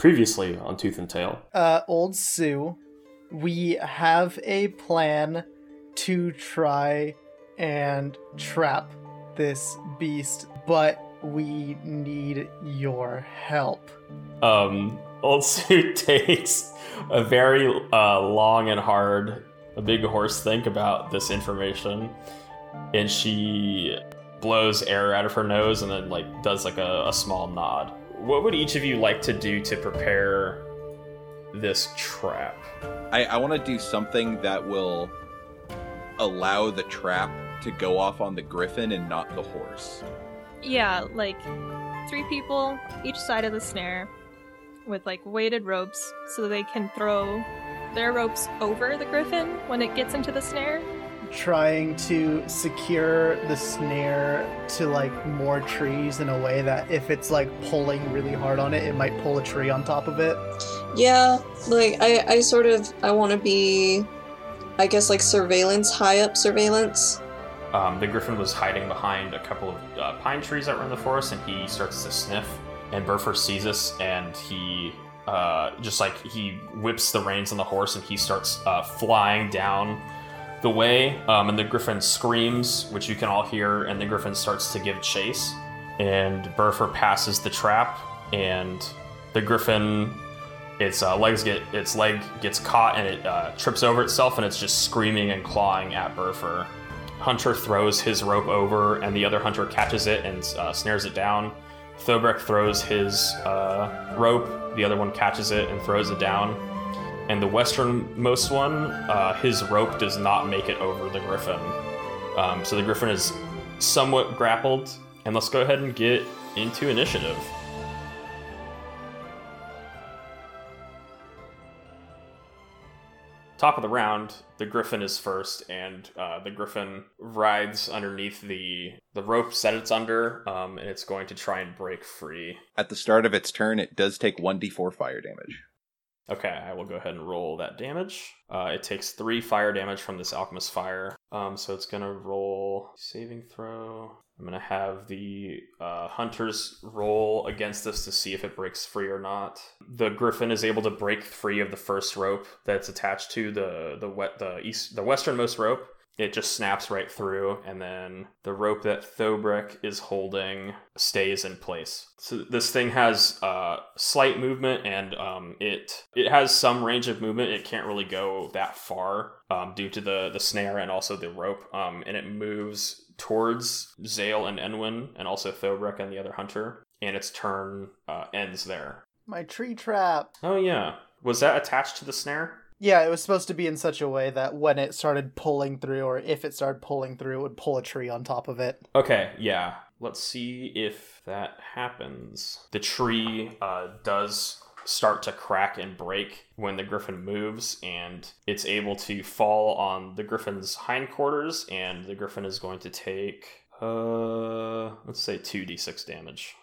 Previously on Tooth and Tail. Uh, old Sue, we have a plan to try and trap this beast, but we need your help. Um, Old Sue takes a very uh, long and hard, a big horse think about this information, and she blows air out of her nose and then like does like a, a small nod. What would each of you like to do to prepare this trap? I, I want to do something that will allow the trap to go off on the griffin and not the horse. Yeah, like three people each side of the snare with like weighted ropes so they can throw their ropes over the griffin when it gets into the snare. Trying to secure the snare to like more trees in a way that if it's like pulling really hard on it, it might pull a tree on top of it. Yeah, like I, I sort of I want to be, I guess like surveillance, high up surveillance. Um, the griffin was hiding behind a couple of uh, pine trees that were in the forest, and he starts to sniff. And Burfer sees us, and he uh, just like he whips the reins on the horse, and he starts uh, flying down the way. Um, and the griffin screams, which you can all hear, and the griffin starts to give chase. And Burfer passes the trap, and the griffin, its uh, legs get its leg gets caught, and it uh, trips over itself, and it's just screaming and clawing at Burfer. Hunter throws his rope over, and the other hunter catches it and uh, snares it down. Thobrek throws his uh, rope, the other one catches it and throws it down. And the westernmost one, uh, his rope does not make it over the griffin. Um, so the griffin is somewhat grappled. And let's go ahead and get into initiative. top of the round, the griffin is first, and uh, the griffin rides underneath the the rope that it's under, um, and it's going to try and break free. At the start of its turn, it does take 1d4 fire damage. Okay, I will go ahead and roll that damage. Uh, it takes three fire damage from this alchemist fire, um, so it's gonna roll saving throw. I'm gonna have the uh, hunters roll against this to see if it breaks free or not. The griffin is able to break free of the first rope that's attached to the the wet the east the westernmost rope. It just snaps right through, and then the rope that Thobrek is holding stays in place. So this thing has uh, slight movement, and um, it it has some range of movement. It can't really go that far um, due to the the snare and also the rope, um, and it moves towards Zale and Enwin, and also Thobrek and the other hunter. And its turn uh, ends there. My tree trap. Oh yeah, was that attached to the snare? Yeah, it was supposed to be in such a way that when it started pulling through, or if it started pulling through, it would pull a tree on top of it. Okay, yeah. Let's see if that happens. The tree uh, does start to crack and break when the griffin moves, and it's able to fall on the griffin's hindquarters, and the griffin is going to take, uh, let's say 2d6 damage.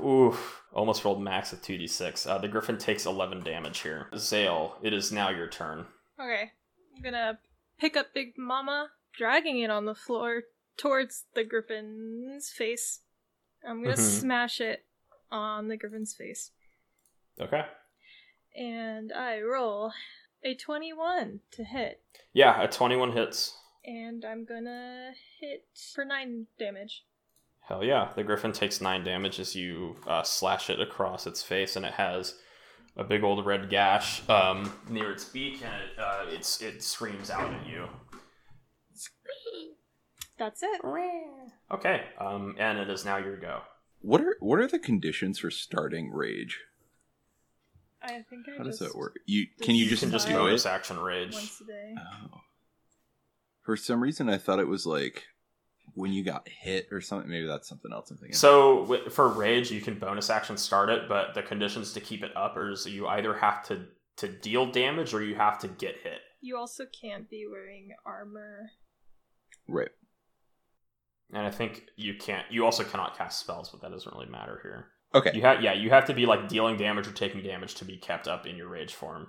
Oof, almost rolled max of 2d6. Uh, the griffin takes 11 damage here. Zale, it is now your turn. Okay, I'm gonna pick up Big Mama, dragging it on the floor towards the griffin's face. I'm gonna Mhm. smash it on the griffin's face. Okay. And I roll a 21 to hit. Yeah, a 21 hits. And I'm gonna hit for 9 damage. Hell yeah. The griffin takes 9 damage as you uh, slash it across its face, and it has a big old red gash um, near its beak, and it, uh, it's, it screams out at you. That's it. Okay, um, and it is now your go. What are what are the conditions for starting rage? I think I How does just that work? You can you You just can just do bonus it? action rage. once a day. Oh. For some reason, I thought it was like when you got hit or something. Maybe that's something else I'm thinking. So for rage, you can bonus action start it, but the conditions to keep it up is you either have to to deal damage or you have to get hit. You also can't be wearing armor. right. And I think you can't. You also cannot cast spells, but that doesn't really matter here. Okay. You have yeah, you have to be like dealing damage or taking damage to be kept up in your rage form.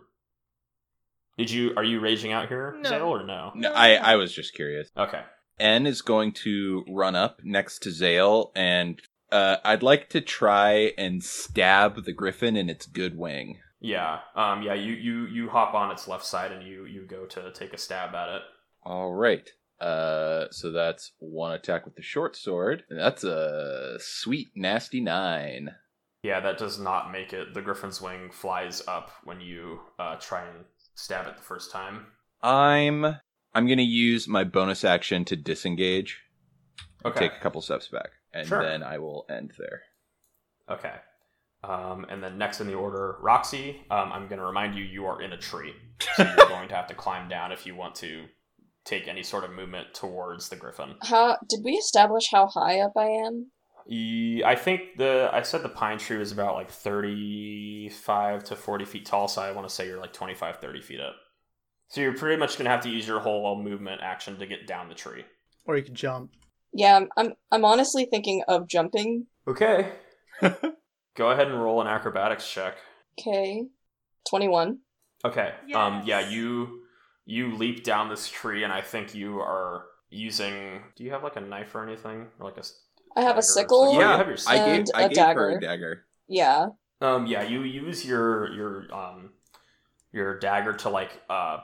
Did you are you raging out here, No. Zale, or no? No, I I was just curious. Okay. N is going to run up next to Zale and Uh, I'd like to try and stab the griffin in its good wing. Yeah, um, yeah. You you you hop on its left side and you you go to take a stab at it. All right. Uh, so that's one attack with the short sword. And that's a sweet nasty nine. Yeah, that does not make it. The griffin's wing flies up when you uh, try and stab it the first time. I'm I'm gonna use my bonus action to disengage. Okay. Take a couple steps back, and Sure. then I will end there. Okay. Um, and then next in the order, Roxy. Um, I'm going to remind you, you are in a tree, so you're going to have to climb down if you want to take any sort of movement towards the griffin. How did we establish how high up I am? I think the I said the pine tree was about like 35 to 40 feet tall, so I want to say you're like 25, 30 feet up. So you're pretty much going to have to use your whole movement action to get down the tree. Or you could jump. Yeah, I'm I'm, I'm honestly thinking of jumping. Okay. Go ahead and roll an acrobatics check. Okay. 21. Okay. Um. Yeah. You you leap down this tree, and I think you are using. Do you have like a knife or anything, or like a I have a sickle. something? yeah, you have your I gave And I a gave her dagger. a dagger. Yeah. Um, yeah, you use your your um your dagger to like uh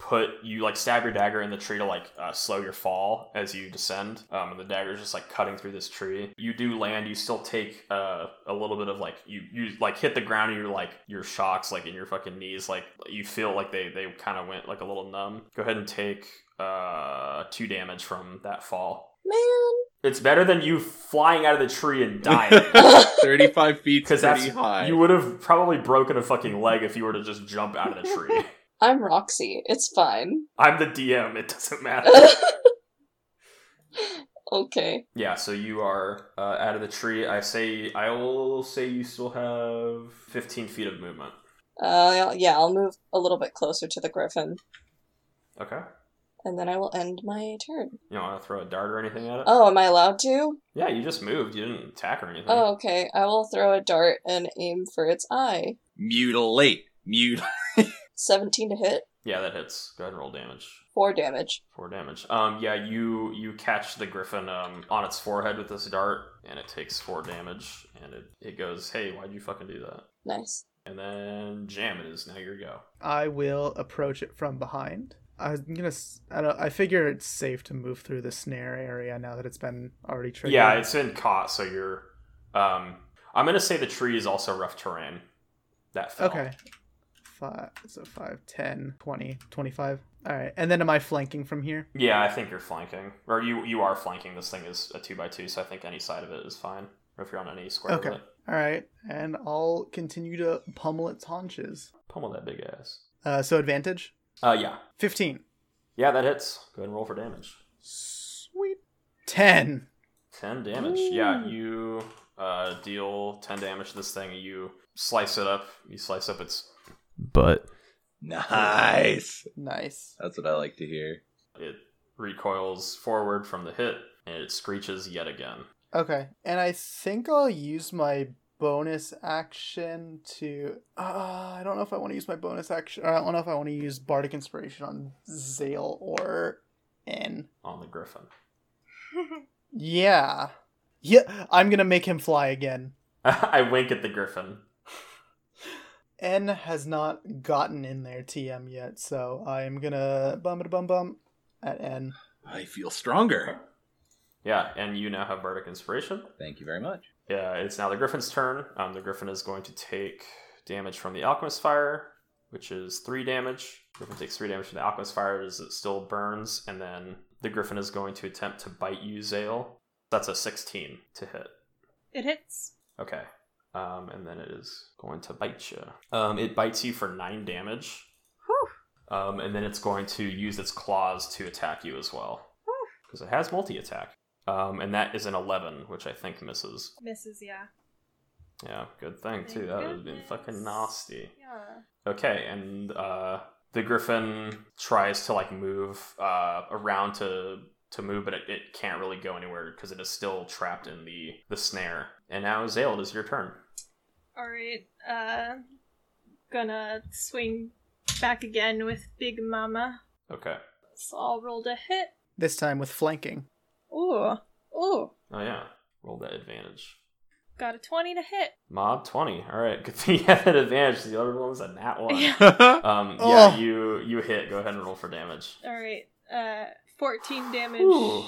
put you like stab your dagger in the tree to like uh, slow your fall as you descend. Um, and the dagger is just like cutting through this tree. You do land. You still take uh a little bit of like you you like hit the ground and you're like your shocks like in your fucking knees like you feel like they they kind of went like a little numb. Go ahead and take uh two damage from that fall. Man. It's better than you flying out of the tree and dying. Thirty-five feet Because pretty that's high. you would have probably broken a fucking leg if you were to just jump out of the tree. I'm Roxy. It's fine. I'm the DM. It doesn't matter. okay. yeah. So you are uh, out of the tree. I say. I will say you still have 15 feet of movement. Uh, yeah, I'll move a little bit closer to the griffin, Okay. and then I will end my turn. You don't want to throw a dart or anything at it? Oh, am I allowed to? Yeah. You just moved. You didn't attack or anything. Oh, okay. I will throw a dart and aim for its eye. mutilate, mut. 17 to hit, Yeah, that hits. Go ahead and roll damage. 4 damage. Four damage. Um. Yeah. You you catch the griffin um on its forehead with this dart, and it takes four damage. And it it goes, "Hey, why'd you fucking do that?" Nice. And then jam it is now your go. I will approach it from behind. I'm gonna. s- I don't. I figure it's safe to move through the snare area now that it's been already triggered. Yeah, it's been caught, so you're. Um, I'm gonna say the tree is also rough terrain. That fell. okay. Five. So five, 10, 20, 25. All right. And then am I flanking from here? Yeah, I think you're flanking, or you you are flanking. This thing is a two by two, so I think any side of it is fine. Or if you're on any square Okay. All right. And I'll continue to pummel its haunches. pummel that big ass. Uh, so advantage. Uh, yeah, 15. yeah, that hits. Go ahead and roll for damage. Sweet. 10. Ten damage. Yeah, you uh, deal ten damage to this thing. You slice it up. You slice up its butt. Nice. Nice. That's what I like to hear. It recoils forward from the hit, and it screeches yet again. Okay. And I think I'll use my bonus action to. Uh, I don't know if I want to use my bonus action. I don't know if I want to use Bardic Inspiration on Zale or N. on the griffin. Yeah. Yeah, I'm gonna make him fly again. I wink at the griffin. N has not gotten in there TM yet, so I'm gonna bum it bum bum at N. I feel stronger. Yeah, and you now have Bardic Inspiration. Thank you very much. Yeah, it's now the griffin's turn. Um, the griffin is going to take damage from the Alchemist Fire, which is three damage. Griffin takes three damage from the Alchemist Fire as it still burns, and then the griffin is going to attempt to bite you, Zale. That's a 16 to hit. It hits. Okay. Um, and then it is going to bite you. Um, it bites you for nine damage. Um, and then it's going to use its claws to attack you as well. Because it has multi attack. Um, and that is an 11, which I think misses. Misses, yeah. Yeah, good thing, too. That would have been fucking nasty. Yeah. Okay, and uh, the griffin tries to like move uh, around to to move, but it, it can't really go anywhere because it is still trapped in the the snare. And now, Zale, it is your turn. Alright, uh, gonna swing back again with Big Mama. Okay. So I'll roll to hit. This time with flanking. Ooh, ooh. Oh yeah. Roll that advantage. Got a 20 to hit. Mob 20. All right. Good thing you had that advantage. The other one was a nat 1. Yeah. Um, Oh. you you hit. Go ahead and roll for damage. All right. Uh, 14 damage. Ooh,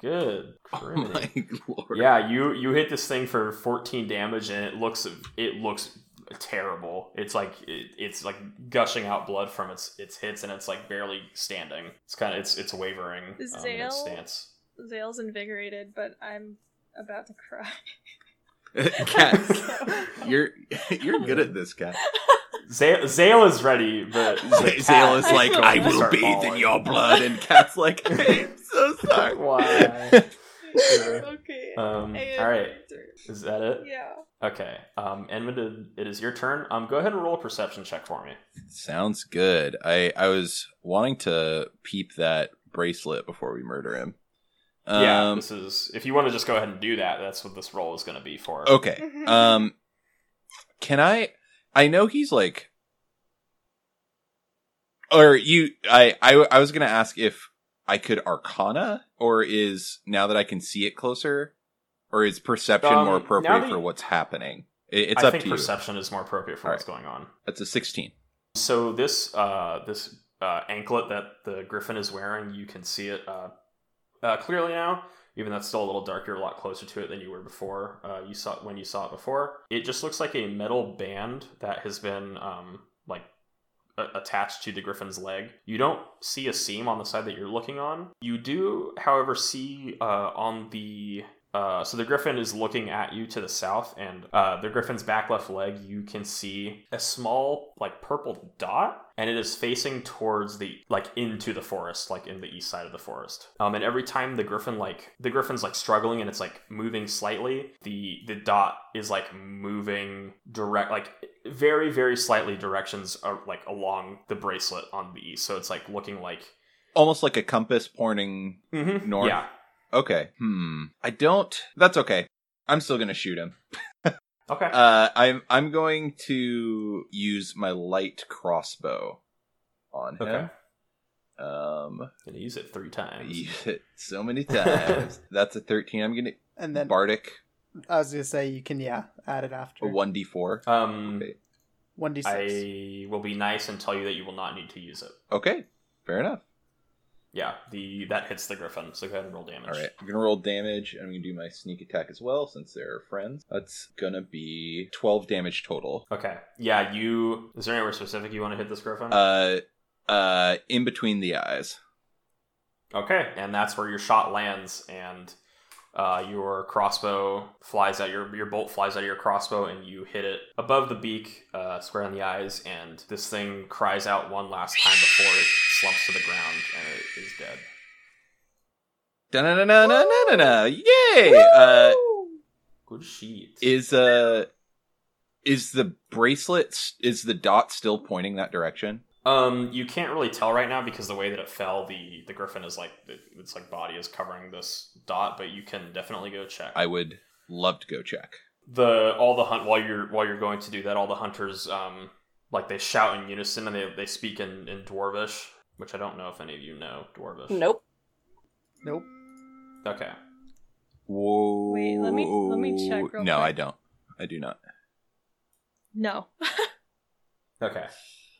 good. oh my lord. Yeah, you you hit this thing for 14 damage, and it looks it looks terrible. It's like it, it's like gushing out blood from its its hits, and it's like barely standing. It's kind of it's it's wavering um, in its stance. Zale's invigorated, but I'm about to cry. cat, you're you're good at this, cat. Zale, Zale is ready, but the Zale is like, I I will will start bathe in your blood, and cat's like, I'm so sorry. Why? Sure. okay. Um, all right, is that it? Yeah. Okay. Um, Edmund, it is your turn. Um, go ahead and roll a perception check for me. Sounds good. I I was wanting to peep that bracelet before we murder him. yeah, Um, this is. If you want to just go ahead and do that, that's what this roll is going to be for. Okay. Um can I I know he's like or you I I I was going to ask if I could arcana or is now that I can see it closer or is perception Um, more appropriate that for you- what's happening? It, it's I up think to you. perception is more appropriate for All what's going on. That's a 16. So this uh, this uh, anklet that the griffin is wearing, you can see it uh, uh, clearly now. Even though it's still a little dark, you're a lot closer to it than you were before. Uh, you saw when you saw it before. It just looks like a metal band that has been um, like a- attached to the griffin's leg. You don't see a seam on the side that you're looking on. You do, however, see uh, on the uh, so the griffin is looking at you to the south, and uh, the griffin's back left leg, you can see a small, like purple dot, and it is facing towards the like into the forest, like in the east side of the forest. Um, and every time the griffin like the griffin's like struggling and it's like moving slightly, the the dot is like moving direct, like very very slightly directions are like along the bracelet on the east. So it's like looking like Almost like a compass pointing mm-hmm. North? Yeah. Okay. Hmm. I don't That's okay. I'm still going to shoot him. Okay. Uh I'm I'm going to use my light crossbow on him. okay. Um Gonna use it three times. use it so many times. That's a 13. I'm going to And then Bardic I was gonna say you can yeah add it after a 1d4. Um, one d six. I will be nice and tell you that you will not need to use it. Okay. Fair enough. Yeah, the that hits the griffin. So go ahead and roll damage. All right. I'm going to roll damage and I'm going to do my sneak attack as well since they're friends. That's going to be 12 damage total. Okay. Yeah, you. Is there anywhere specific you want to hit this griffin? Uh uh in between the eyes. okay, and that's where your shot lands, and uh, your crossbow flies out. Your your bolt flies out of your crossbow, and you hit it above the beak, uh, square in the eyes, and this thing cries out one last time before it slumps to the ground and it is dead. Da-na-na-na-na-na-na. Yay! Uh Good sheet. is uh is the bracelet is the dot still pointing that direction? Um, you can't really tell right now because the way that it fell, the the griffin is like its like body is covering this dot, but you can definitely go check. I would love to go check. the all the hunt while you're while you're going to do that, all the hunters um like they shout in unison and they they speak in in dwarvish, which I don't know if any of you know dwarvish. Nope. Nope. Okay. Whoa. Wait, let me- let me check real No, quick. I don't. I do not. No. Okay.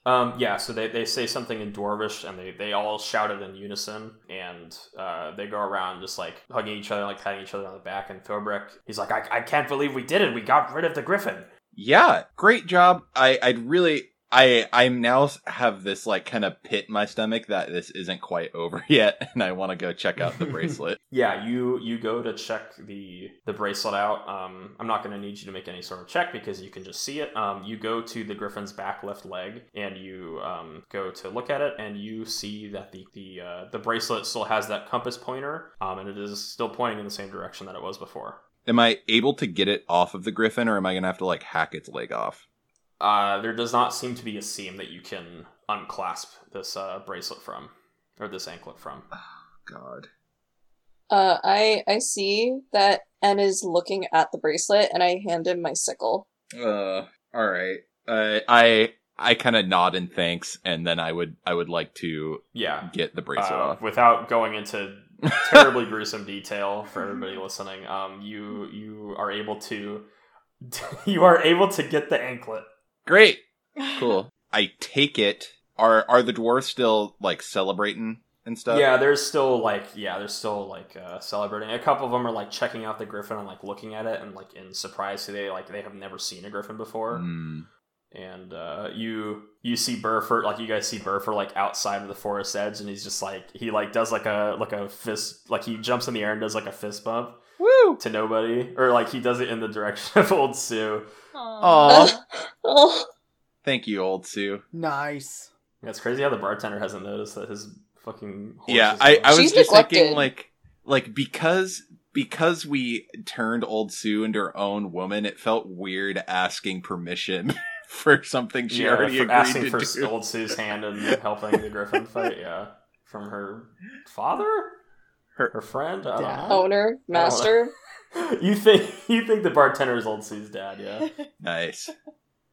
Um, yeah, so they, they say something in Dwarvish and they, they all shout it in unison and uh, they go around just like hugging each other, like patting each other on the back. And Thobrek, he's like, I, I can't believe we did it. We got rid of the griffin. Yeah, great job. I I'd really I I'm now have this like kind of pit in my stomach that this isn't quite over yet, and I want to go check out the bracelet. Yeah, you you go to check the the bracelet out. Um, I'm not going to need you to make any sort of check because you can just see it. Um, you go to the griffin's back left leg and you um, go to look at it, and you see that the the uh, the bracelet still has that compass pointer, um, and it is still pointing in the same direction that it was before. Am I able to get it off of the griffin, or am I gonna have to like hack its leg off? Uh, there does not seem to be a seam that you can unclasp this uh, bracelet from, or this anklet from. God. Uh, I I see that N is looking at the bracelet, and I hand him my sickle. Uh, all right. Uh, I I kind of nod in thanks, and then I would I would like to Yeah. get the bracelet Uh, off. without going into terribly gruesome detail for everybody listening. Um, you you are able to you are able to get the anklet. Great. Cool. I take it. Are are the dwarves still like celebrating and stuff? Yeah, there's still like yeah, there's still like uh, celebrating. A couple of them are like checking out the griffin and like looking at it and like in surprise. They like they have never seen a griffin before. Hmm. And uh, you you see Burford like you guys see Burford like outside of the forest edge, and he's just like he like does like a like a fist like he jumps in the air and does like a fist bump Woo! to nobody, or like he does it in the direction of old Sue. Aw. oh, Thank you, old Sue. Nice. Yeah, it's crazy how the bartender hasn't noticed that his fucking horse Yeah, is I. I was She's just thinking like like because because we turned old Sue into her own woman, it felt weird asking permission for something she yeah, already for agreed asking to for do. old Sue's hand and helping the griffin fight. Yeah, from her father, Her- her friend. I don't know. owner, master. you think you think the bartender is old Sue's dad? Yeah. Nice.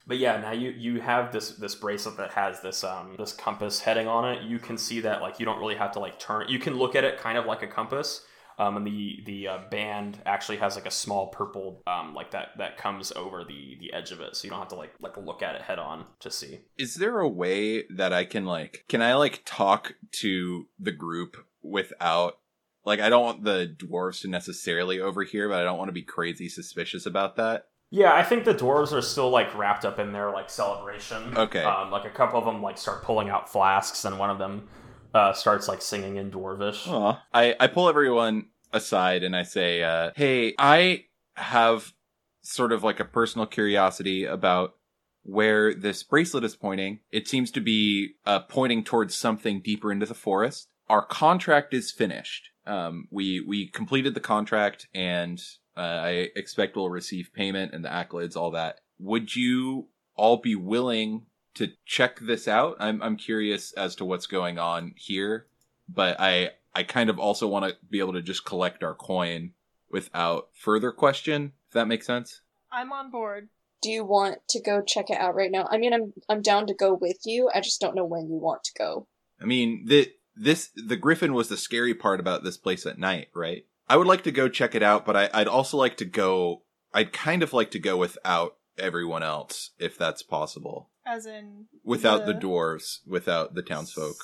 But yeah, now you you have this this bracelet that has this um this compass heading on it. You can see that like you don't really have to like turn it. You can look at it kind of like a compass. Um, and the the uh, band actually has like a small purple um like that that comes over the the edge of it, so you don't have to like like look at it head on to see. Is there a way that I can like can I like talk to the group without like I don't want the dwarves to necessarily overhear, but I don't want to be crazy suspicious about that. Yeah, I think the dwarves are still like wrapped up in their like celebration. Okay. Um, like a couple of them like start pulling out flasks, and one of them uh starts like singing in dwarvish. Aw. I, I pull everyone aside and I say, uh, hey, I have sort of like a personal curiosity about where this bracelet is pointing. It seems to be uh, pointing towards something deeper into the forest. Our contract is finished. Um, we we completed the contract, and uh, I expect we'll receive payment and the accolades, all that. Would you all be willing to check this out? I'm I'm curious as to what's going on here, but I I kind of also want to be able to just collect our coin without further question. If that makes sense. I'm on board. Do you want to go check it out right now? I mean, I'm I'm down to go with you. I just don't know when you want to go. I mean, the this the griffin was the scary part about this place at night, right? I would like to go check it out, but I, I'd also like to go. I'd kind of like to go without everyone else, if that's possible. As in Without the dwarves, without the townsfolk.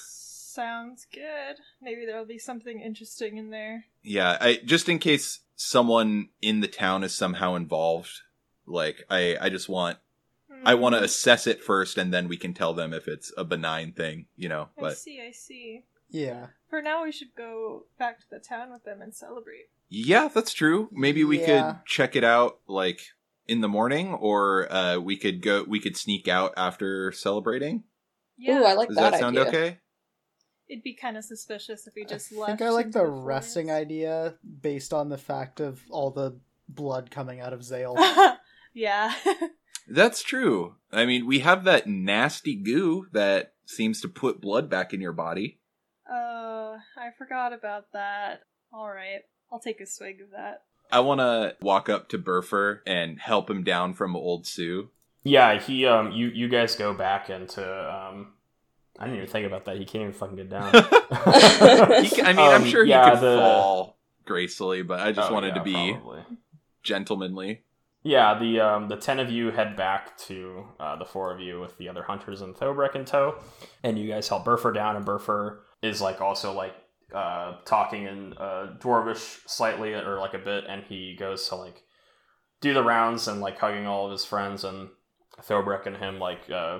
Sounds good. Maybe there'll be something interesting in there. Yeah, I just in case someone in the town is somehow involved. Like, I I just want I want to Hmm, assess it first, and then we can tell them if it's a benign thing, you know. I But see. I see. Yeah. For now, we should go back to the town with them and celebrate. Yeah, that's true. Maybe we Yeah. could check it out like in the morning or uh we could go we could sneak out after celebrating. Yeah, Ooh, I like Does that, that, sound idea. okay? It'd be kind of suspicious if we just I left. think I like into the resting idea based on the fact of all the blood coming out of Zale. yeah. That's true. I mean, we have that nasty goo that seems to put blood back in your body. uh, I forgot about that. All right, I'll take a swig of that. I want to walk up to Burfer and help him down from old Sue. Yeah, he um you you guys go back into um I didn't even think about that. He can't even fucking get down. Can- I mean, I'm Um, sure he could the- fall gracefully, but I just Oh, wanted yeah, to be probably. gentlemanly. Yeah, the um the ten of you head back to uh, the four of you with the other hunters and Thobrek in tow, and you guys help Burfer down, and Burfer is like also like uh talking in uh dwarvish slightly or like a bit, and he goes to like do the rounds and like hugging all of his friends, and Thobrek and him like uh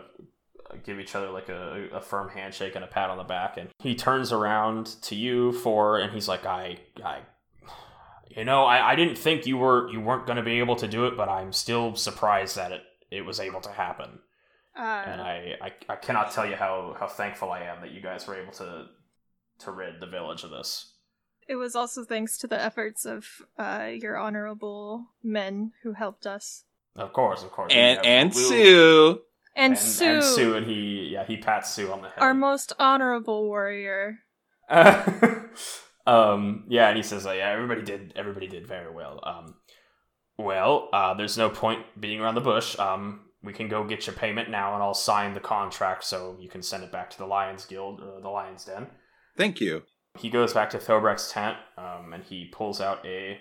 give each other like a, a firm handshake and a pat on the back, and he turns around to you for, and he's like, I I you know, I, I didn't think you were you weren't going to be able to do it, but I'm still surprised that it it was able to happen. Uh, And I, I I cannot tell you how how thankful I am that you guys were able to to rid the village of this. it was also thanks to the efforts of uh, your honorable men who helped us. Of course, of course. And Yeah, and we'll- Sue. And, and Sue, and Sue, and he yeah he pats Sue on the head. our most honorable warrior. um yeah, and he says, uh, yeah, everybody did everybody did very well. Um, well, uh, there's no point being around the bush. Um, we can go get your payment now, and I'll sign the contract so you can send it back to the Lions Guild, uh, the Lions Den. Thank you. he goes back to Thobrek's tent um, and he pulls out a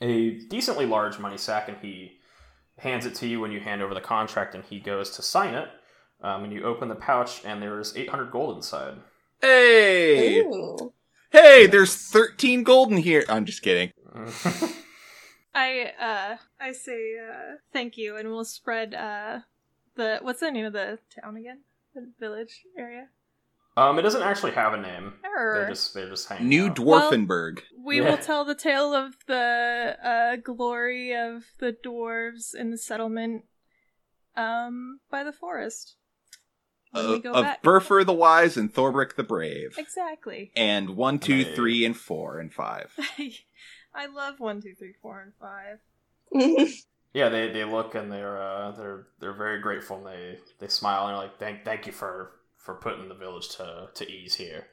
a decently large money sack and he hands it to you when you hand over the contract and he goes to sign it. Um, and you open the pouch and there's 800 gold inside. Hey, Ooh. hey, there's 13 gold in here. I'm just kidding. I uh I say uh thank you and we'll spread uh the what's the name of the town again? The village area? Um, it doesn't actually have a name. Err. They're just they're just hanging New out. Dwarfenberg. We Yeah. will tell the tale of the uh glory of the dwarves in the settlement um by the forest. When we Uh, go of back. Burfer the Wise and Thorbrick the Brave. Exactly. And one, two, Hey. three, and four, and five. I love one, two, three, four, and five. Yeah, they, they look and they're uh, they're they're very grateful and they, they smile and they're like thank thank you for, for putting the village to, to ease here.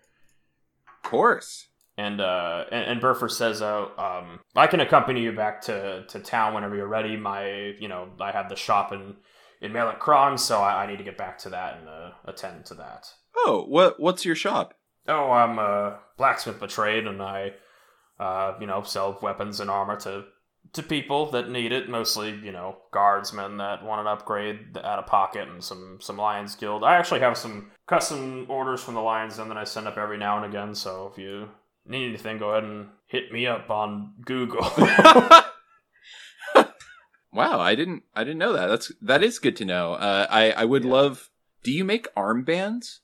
Of course. And uh and, and Burfer says, "Oh, um, I can accompany you back to, to town whenever you're ready. My, you know, I have the shop in in Malek Kron, so I, I need to get back to that and uh, attend to that. Oh, what? What's your shop? Oh, I'm a blacksmith betrayed, and I, uh, you know, sell weapons and armor to to people that need it. Mostly, you know, guardsmen that want an upgrade out of pocket, and some some Lions Guild. I actually have some custom orders from the Lions Den that I send up every now and again. So if you need anything, go ahead and hit me up on Google. wow, I didn't. I didn't know that. That's that is good to know. Uh, I I would Yeah. love. Do you make armbands?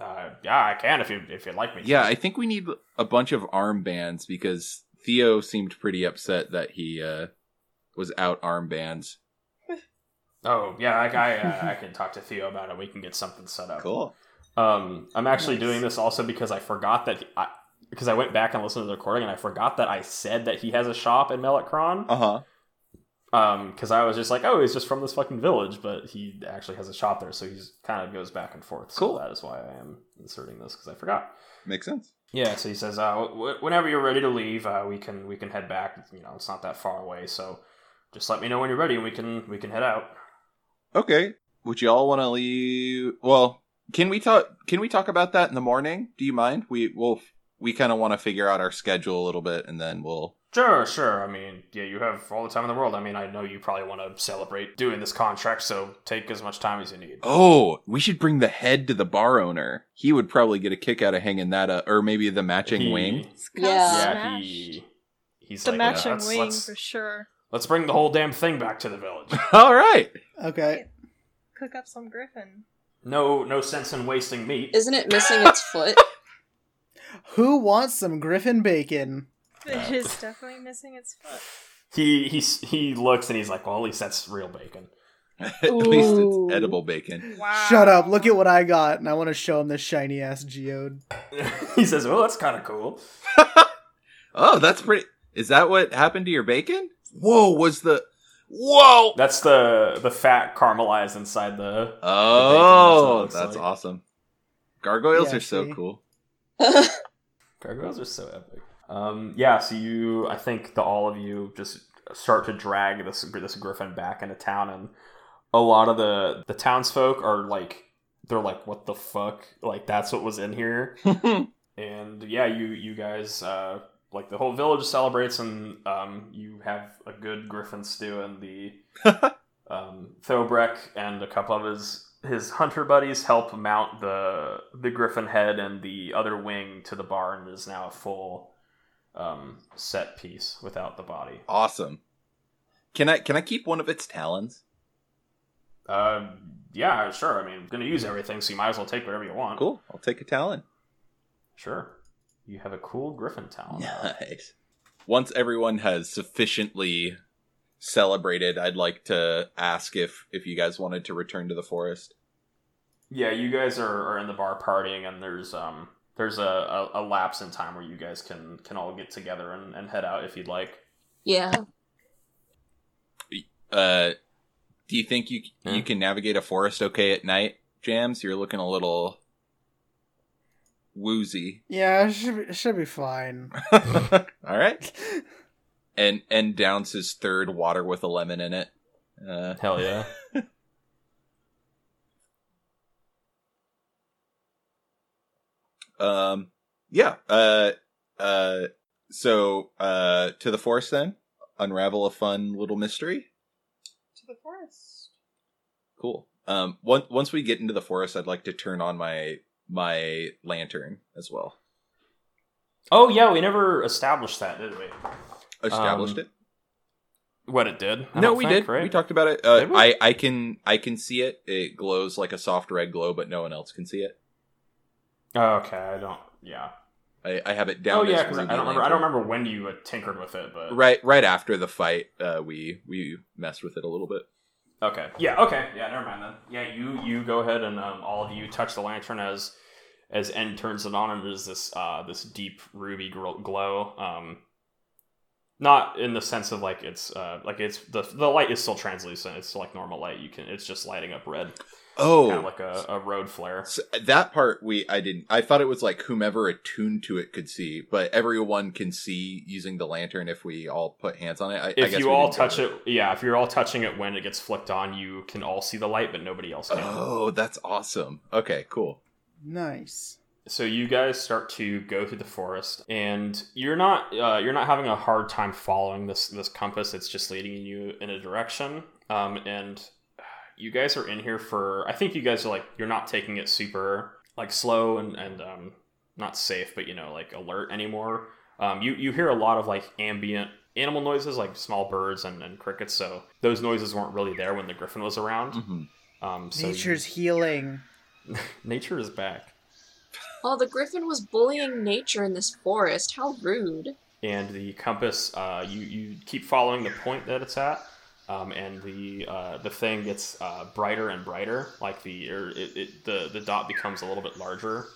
uh, yeah, I can if you if you'd like me. to. Yeah, I think we need a bunch of armbands because Theo seemed pretty upset that he uh, was out armbands. Oh yeah, I I, uh, I can talk to Theo about it. We can get something set up. Cool. Um, I'm actually Nice. doing this also because I forgot that I, because I went back and listened to the recording and I forgot that I said that he has a shop in Melekron. Uh huh. Um, because I was just like, oh, he's just from this fucking village, but he actually has a shop there, so he's kind of goes back and forth. So Cool. that is why I am inserting this because I forgot. Makes sense. Yeah, so he says, uh, w- whenever you're ready to leave, uh, we can we can head back. You know, it's not that far away, so just let me know when you're ready, and we can we can head out. Okay. Would you all want to leave? Well, can we talk? Can we talk about that in the morning? Do you mind? We will. We kind of want to figure out our schedule a little bit, and then we'll. Sure, sure. I mean, yeah, you have all the time in the world. I mean, I know you probably want to celebrate doing this contract, so take as much time as you need. Oh, we should bring the head to the bar owner. He would probably get a kick out of hanging that up, or maybe the matching He- wing. Yeah. Yeah, smashed. he. He's the like, matching let's, wing let's, for sure. let's bring the whole damn thing back to the village. all right. Okay. Cook up some griffin. No, no sense in wasting meat. Isn't it missing its foot? Who wants some griffin bacon? It is definitely missing its foot. He he he looks and he's like, well, at least that's real bacon. At least it's edible bacon. Wow. Shut up! Look at what I got, and I want to show him this shiny ass geode. he says, well, that's kind of cool. Oh, that's pretty. Is that what happened to your bacon? Whoa, was the. Whoa! That's the the fat caramelized inside the. Oh, looks that's like. awesome. Gargoyles Yeah, are so see? cool. Gargoyles are so epic. Um, yeah, so you, I think the all of you just start to drag this this griffin back into town, and a lot of the the townsfolk are like, they're like, "What the fuck?" Like that's what was in here. and yeah, you you guys, uh, like the whole village celebrates, and um, you have a good griffin stew, and the um, Thobrek and a couple of his his hunter buddies help mount the the griffin head and the other wing to the barn. is now a full um, set piece without the body. awesome. Can I can I keep one of its talons? Uh, yeah, sure. I mean, I'm gonna use everything, so you might as well take whatever you want. Cool. I'll take a talon. Sure. You have a cool griffin talon. Nice. Once everyone has sufficiently celebrated, I'd like to ask if if you guys wanted to return to the forest. Yeah, you guys are, are in the bar partying, and there's um there's a, a, a lapse in time where you guys can can all get together and, and head out if you'd like. yeah. Uh, do you think you Hmm? you can navigate a forest okay at night, Jams? You're looking a little woozy. Yeah, it should be, it should be fine. All right. And and downs his third water with a lemon in it. Uh, Hell yeah. um, Yeah. Uh. Uh. So. Uh. To the forest then. Unravel a fun little mystery. To the forest. Cool. Um. Once once we get into the forest, I'd like to turn on my my lantern as well. Oh yeah, we never established that, did we? Established Um, it. What it did? I No, we think, did. Right? We talked about it. Uh, I I can I can see it. It glows like a soft red glow, but no one else can see it. Oh, okay, I don't. Yeah. I, I have it down. oh yeah, as because I don't remember. I don't remember when you tinkered with it, but Right, right after the fight, uh, we we messed with it a little bit. Okay. Yeah. Okay. Yeah. Never mind then. Yeah. You you go ahead and um, all of you touch the lantern as as End turns it on, and there's this uh this deep ruby glow. Um, not in the sense of like it's uh like it's the the light is still translucent. It's like normal light. You can it's just lighting up red, Oh, kind of like a, a road flare. So that part we I didn't. I thought it was like whomever attuned to it could see, but everyone can see using the lantern if we all put hands on it. I, I If guess you all touch with it, yeah. If you're all touching it when it gets flicked on, you can all see the light, but nobody else can. Oh, that's awesome. Okay, cool. Nice. so you guys start to go through the forest and you're not uh, you're not having a hard time following this this compass it's just leading you in a direction um, and you guys are in here for i think you guys are like you're not taking it super like slow and and um, not safe but you know like alert anymore um, you you hear a lot of like ambient animal noises like small birds and, and crickets so those noises weren't really there when the griffin was around hmm um, so Nature's healing. nature is back Oh, the griffin was bullying nature in this forest. How rude. and the compass uh, you you keep following the point that it's at um, and the uh, the thing gets uh, brighter and brighter like the or it, it the the dot becomes a little bit larger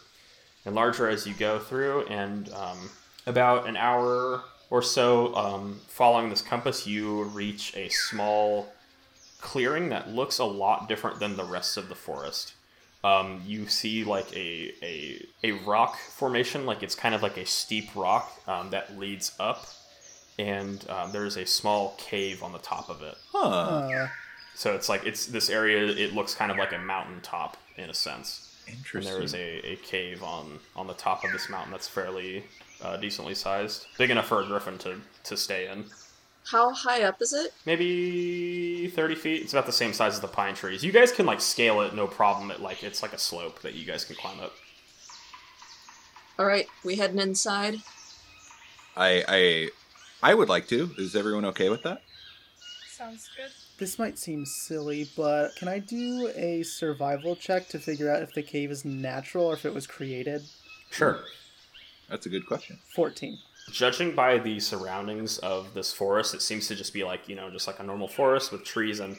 and larger as you go through. And um, about an hour or so um, following this compass you reach a small clearing that looks a lot different than the rest of the forest. Um, you see like a, a a rock formation, like it's kind of like a steep rock um, that leads up, and um, there's a small cave on the top of it. Huh. Uh, So it's like it's this area. It looks kind of like a mountain top in a sense, Interesting. and there is a, a cave on on the top of this mountain that's fairly uh, decently sized, big enough for a griffin to to stay in. How high up is it? Maybe thirty feet. It's about the same size as the pine trees. You guys can like scale it, no problem. It like it's like a slope that you guys can climb up. Alright, we heading inside. I I I would like to. Is everyone okay with that? Sounds good. this might seem silly, but can I do a survival check to figure out if the cave is natural or if it was created? Sure. That's a good question. 14. Judging by the surroundings of this forest, it seems to just be like, you know, just like a normal forest with trees and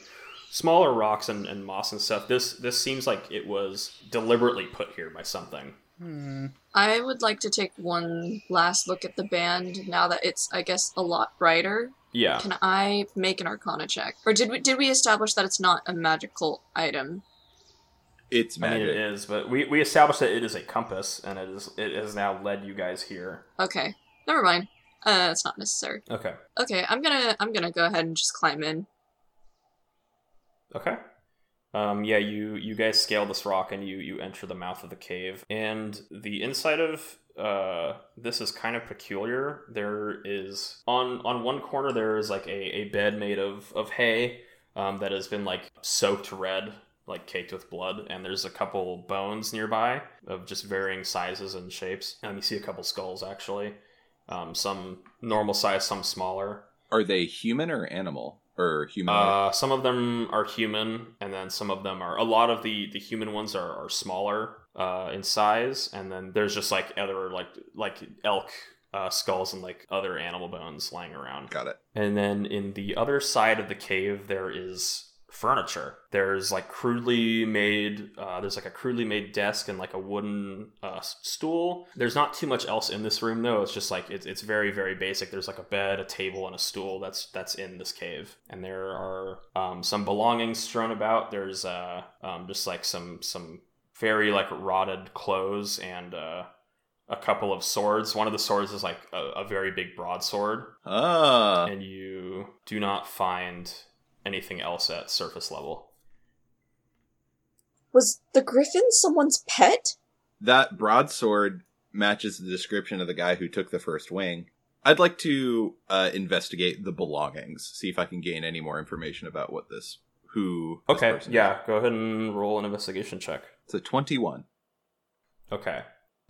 smaller rocks and, and moss and stuff. This this seems like it was deliberately put here by something. Hmm. I would like to take one last look at the band now that it's, I guess, a lot brighter. Yeah. Can I make an Arcana check, or did we did we establish that it's not a magical item? It's I mean magic. it is, but we, we established that it is a compass and it is it has now led you guys here. Okay, never mind. Uh, it's not necessary. Okay. Okay, I'm gonna I'm gonna go ahead and just climb in. Okay. Um, yeah, you you guys scale this rock and you you enter the mouth of the cave, and the inside of uh, this is kind of peculiar. There is on on one corner there is like a, a bed made of of hay um, that has been like soaked red, like caked with blood, and there's a couple bones nearby of just varying sizes and shapes. And you see a couple skulls actually, um, some normal size, some smaller. Are they human or animal or human? Uh, some of them are human, and then some of them are. A lot of the the human ones are, are smaller uh, in size, and then there's just like other like like elk uh, skulls and like other animal bones lying around. Got it. And then in the other side of the cave, there is furniture. There's like crudely made. Uh, there's like a crudely made desk and like a wooden uh, stool. There's not too much else in this room though. It's just like it's, it's very very basic. There's like a bed, a table, and a stool. That's that's in this cave. And there are um, some belongings strewn about. There's uh, um, just like some some very like rotted clothes and. Uh, a couple of swords. One of the swords is like a, a very big broadsword, Ah, and you do not find anything else at surface level. Was the griffin someone's pet? that broadsword matches the description of the guy who took the first wing. I'd like to uh, investigate the belongings, see if I can gain any more information about what this who. this Okay, person yeah, go ahead and roll an investigation check. It's a twenty-one. Okay.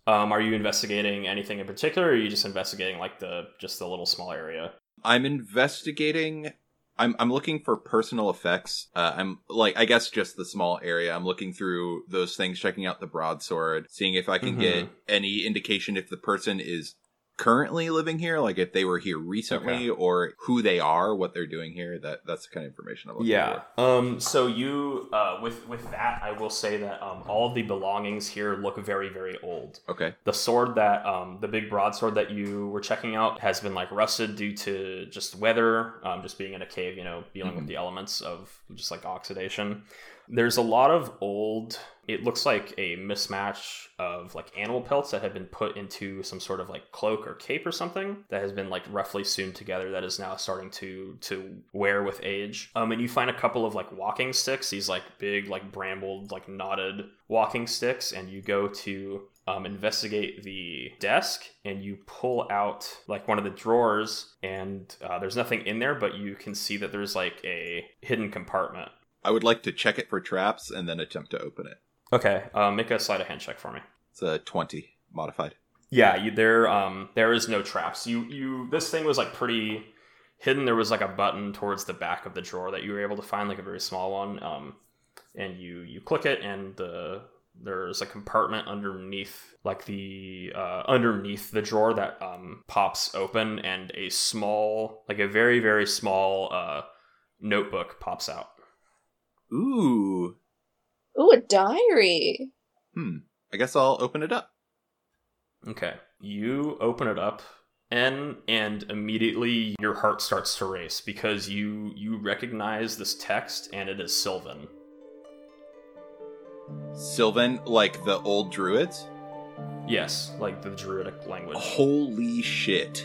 Um, are you investigating anything in particular, or are you just investigating like the just the little small area? I'm investigating. I'm I'm looking for personal effects. Uh, I'm like I guess just the small area. I'm looking through those things, checking out the broadsword, seeing if I can Mhm. get any indication if the person is currently living here, like if they were here recently, or who they are, what they're doing here. That that's the kind of information I'm looking Yeah. for. Um. So you, uh, with with that, I will say that um, all of the belongings here look very very old. Okay. The sword that um, the big broadsword that you were checking out has been like rusted due to just weather, um, just being in a cave, you know, dealing with Mhm. the elements of just like oxidation. There's a lot of old. It looks like a mismatch of like animal pelts that have been put into some sort of like cloak or cape or something that has been like roughly sewn together that is now starting to to wear with age. Um, and you find a couple of like walking sticks, these like big like brambled like knotted walking sticks, and you go to um, investigate the desk and you pull out like one of the drawers and uh, there's nothing in there but you can see that there's like a hidden compartment I would like to check it for traps and then attempt to open it. okay uh, make a sleight of hand check for me It's a twenty modified. yeah you, there um there is no traps you you this thing was like pretty hidden there was like a button towards the back of the drawer that you were able to find like a very small one um and you you click it and the there's a compartment underneath like the uh, underneath the drawer that um, pops open and a small like a very very small uh, notebook pops out Ooh. Ooh, a diary. Hmm. I guess I'll open it up. okay you open it up and and immediately your heart starts to race because you you recognize this text and it is sylvan Sylvan, like the old druids. yes like the druidic language Holy shit.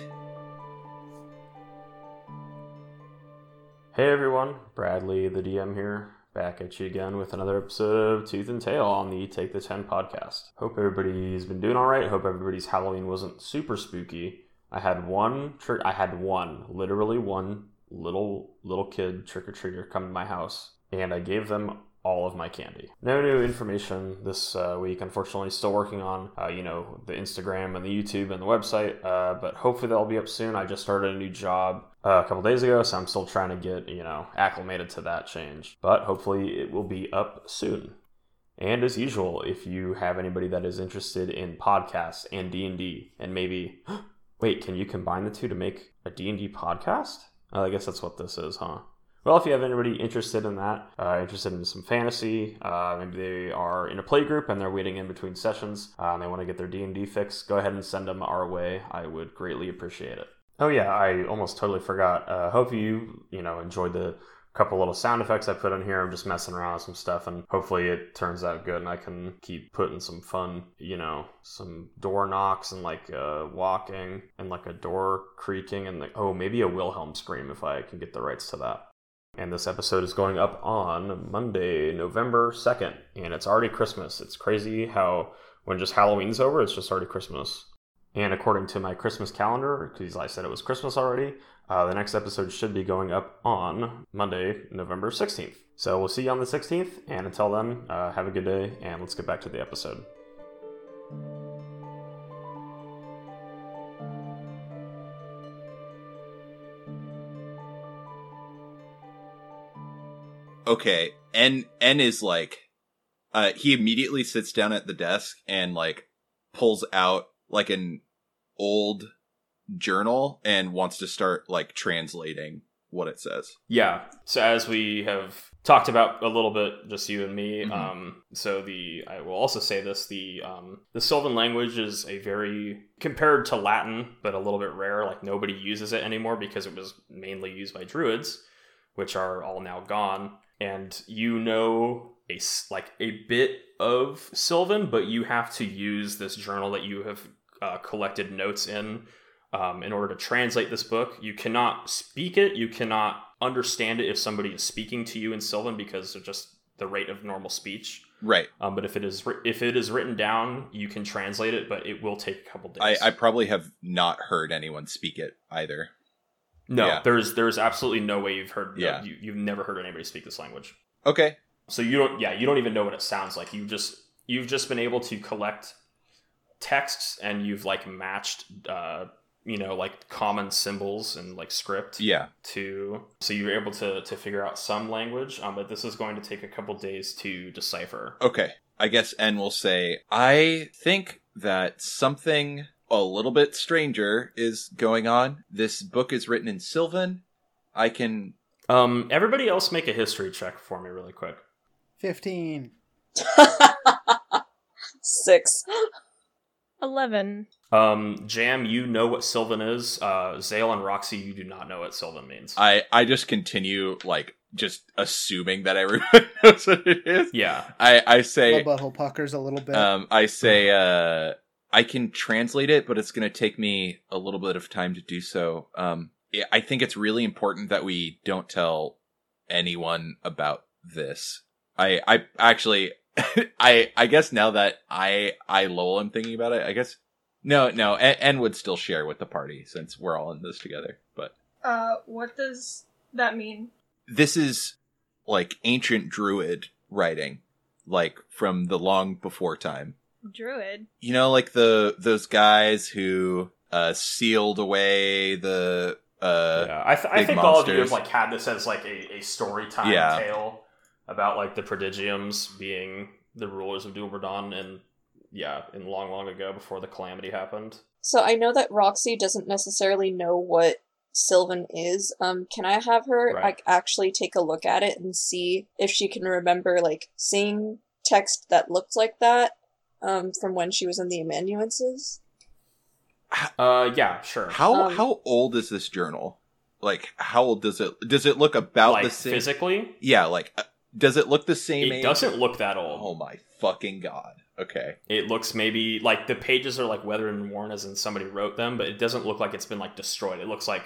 Hey everyone, Bradley, the DM here, back at you again with another episode of Tooth and Tail on the Take the 10 podcast. Hope everybody's been doing alright. Hope everybody's Halloween wasn't super spooky. I had one trick, I had one, literally one little, little kid trick or treater come to my house, and I gave them all of my candy. No new information this uh, week, unfortunately. Still working on, uh, you know, the Instagram and the YouTube and the website, uh, but hopefully that'll be up soon. I just started a new job a couple days ago, so I'm still trying to get, you know, acclimated to that change. But hopefully it will be up soon. And as usual, if you have anybody that is interested in podcasts and D&D and maybe wait, can you combine the two to make a D&D podcast? Uh, I guess that's what this is, huh? Well, if you have anybody interested in that, uh, interested in some fantasy, uh, maybe they are in a play group and they're waiting in between sessions, uh, and they want to get their D and D fix, go ahead and send them our way. I would greatly appreciate it. Oh yeah, I almost totally forgot. Uh, hope you you know enjoyed the couple little sound effects I put in here. I'm just messing around with some stuff, and hopefully it turns out good, and I can keep putting some fun, you know, some door knocks and like uh, walking and like a door creaking and like oh maybe a Wilhelm scream if I can get the rights to that. And this episode is going up on Monday, November 2nd. And it's already Christmas. It's crazy how when just Halloween's over, it's just already Christmas. And according to my Christmas calendar, because I said it was Christmas already, uh, the next episode should be going up on Monday, November 16th. So we'll see you on the 16th. And until then, uh, have a good day. And let's get back to the episode. Okay, N N is like, uh, he immediately sits down at the desk and like pulls out like an old journal and wants to start like translating what it says. Yeah. So as we have talked about a little bit, just you and me. Mhm. Um, so the I will also say this: the um, the Sylvan language is a very compared to Latin, but a little bit rare. Like nobody uses it anymore because it was mainly used by Druids, which are all now gone. And you know a like a bit of Sylvan, but you have to use this journal that you have uh, collected notes in um, in order to translate this book. You cannot speak it. You cannot understand it if somebody is speaking to you in Sylvan because of just the rate of normal speech. Right. Um, but if it is if it is written down, you can translate it, but it will take a couple days. I probably have not heard anyone speak it either. no, yeah. there's there's absolutely no way you've heard. Yeah. you, you've never heard anybody speak this language. Okay. So you don't. Yeah, you don't even know what it sounds like. You just you've just been able to collect texts and you've like matched. Uh, you know, like common symbols and like script. Yeah. to so you're able to to figure out some language um, but this is going to take a couple days to decipher Okay. I guess N will say, I think that something a little bit stranger is going on. This book is written in Sylvan. I can. um everybody else make a history check for me really quick 15. Six. 11. um jam you know what sylvan is uh zale and roxy you do not know what sylvan means I I just continue like just assuming that everyone knows what it is. yeah I I My say butthole puckers a little bit. um I say uh I can translate it, but it's going to take me a little bit of time to do so. Um yeah, I think it's really important that we don't tell anyone about this. I I actually I I guess now that I I Lowell am thinking about it, I guess no no and, N would still share with the party since we're all in this together. But Uh, what does that mean? this is like ancient druid writing, like from the long before time. Druid. You know, like the those guys who uh sealed away the uh yeah i, th- I big think all of you have like had this as like a, a story time Yeah. tale about like the prodigiums being the rulers of Dumbledon and yeah in long long ago before the calamity happened So I know that Roxy doesn't necessarily know what Sylvan is. Um, can I have her Right. like actually take a look at it and see if she can remember like seeing text that looked like that um, from when she was in the amanuenses? uh yeah sure how Um, how old is this journal? Like how old does it does it look about like the same? physically yeah, like uh, does it look the same it age? doesn't look that old Oh my fucking god. Okay. it looks maybe like the pages are like weathered and worn as in somebody wrote them but it doesn't look like it's been like destroyed it looks like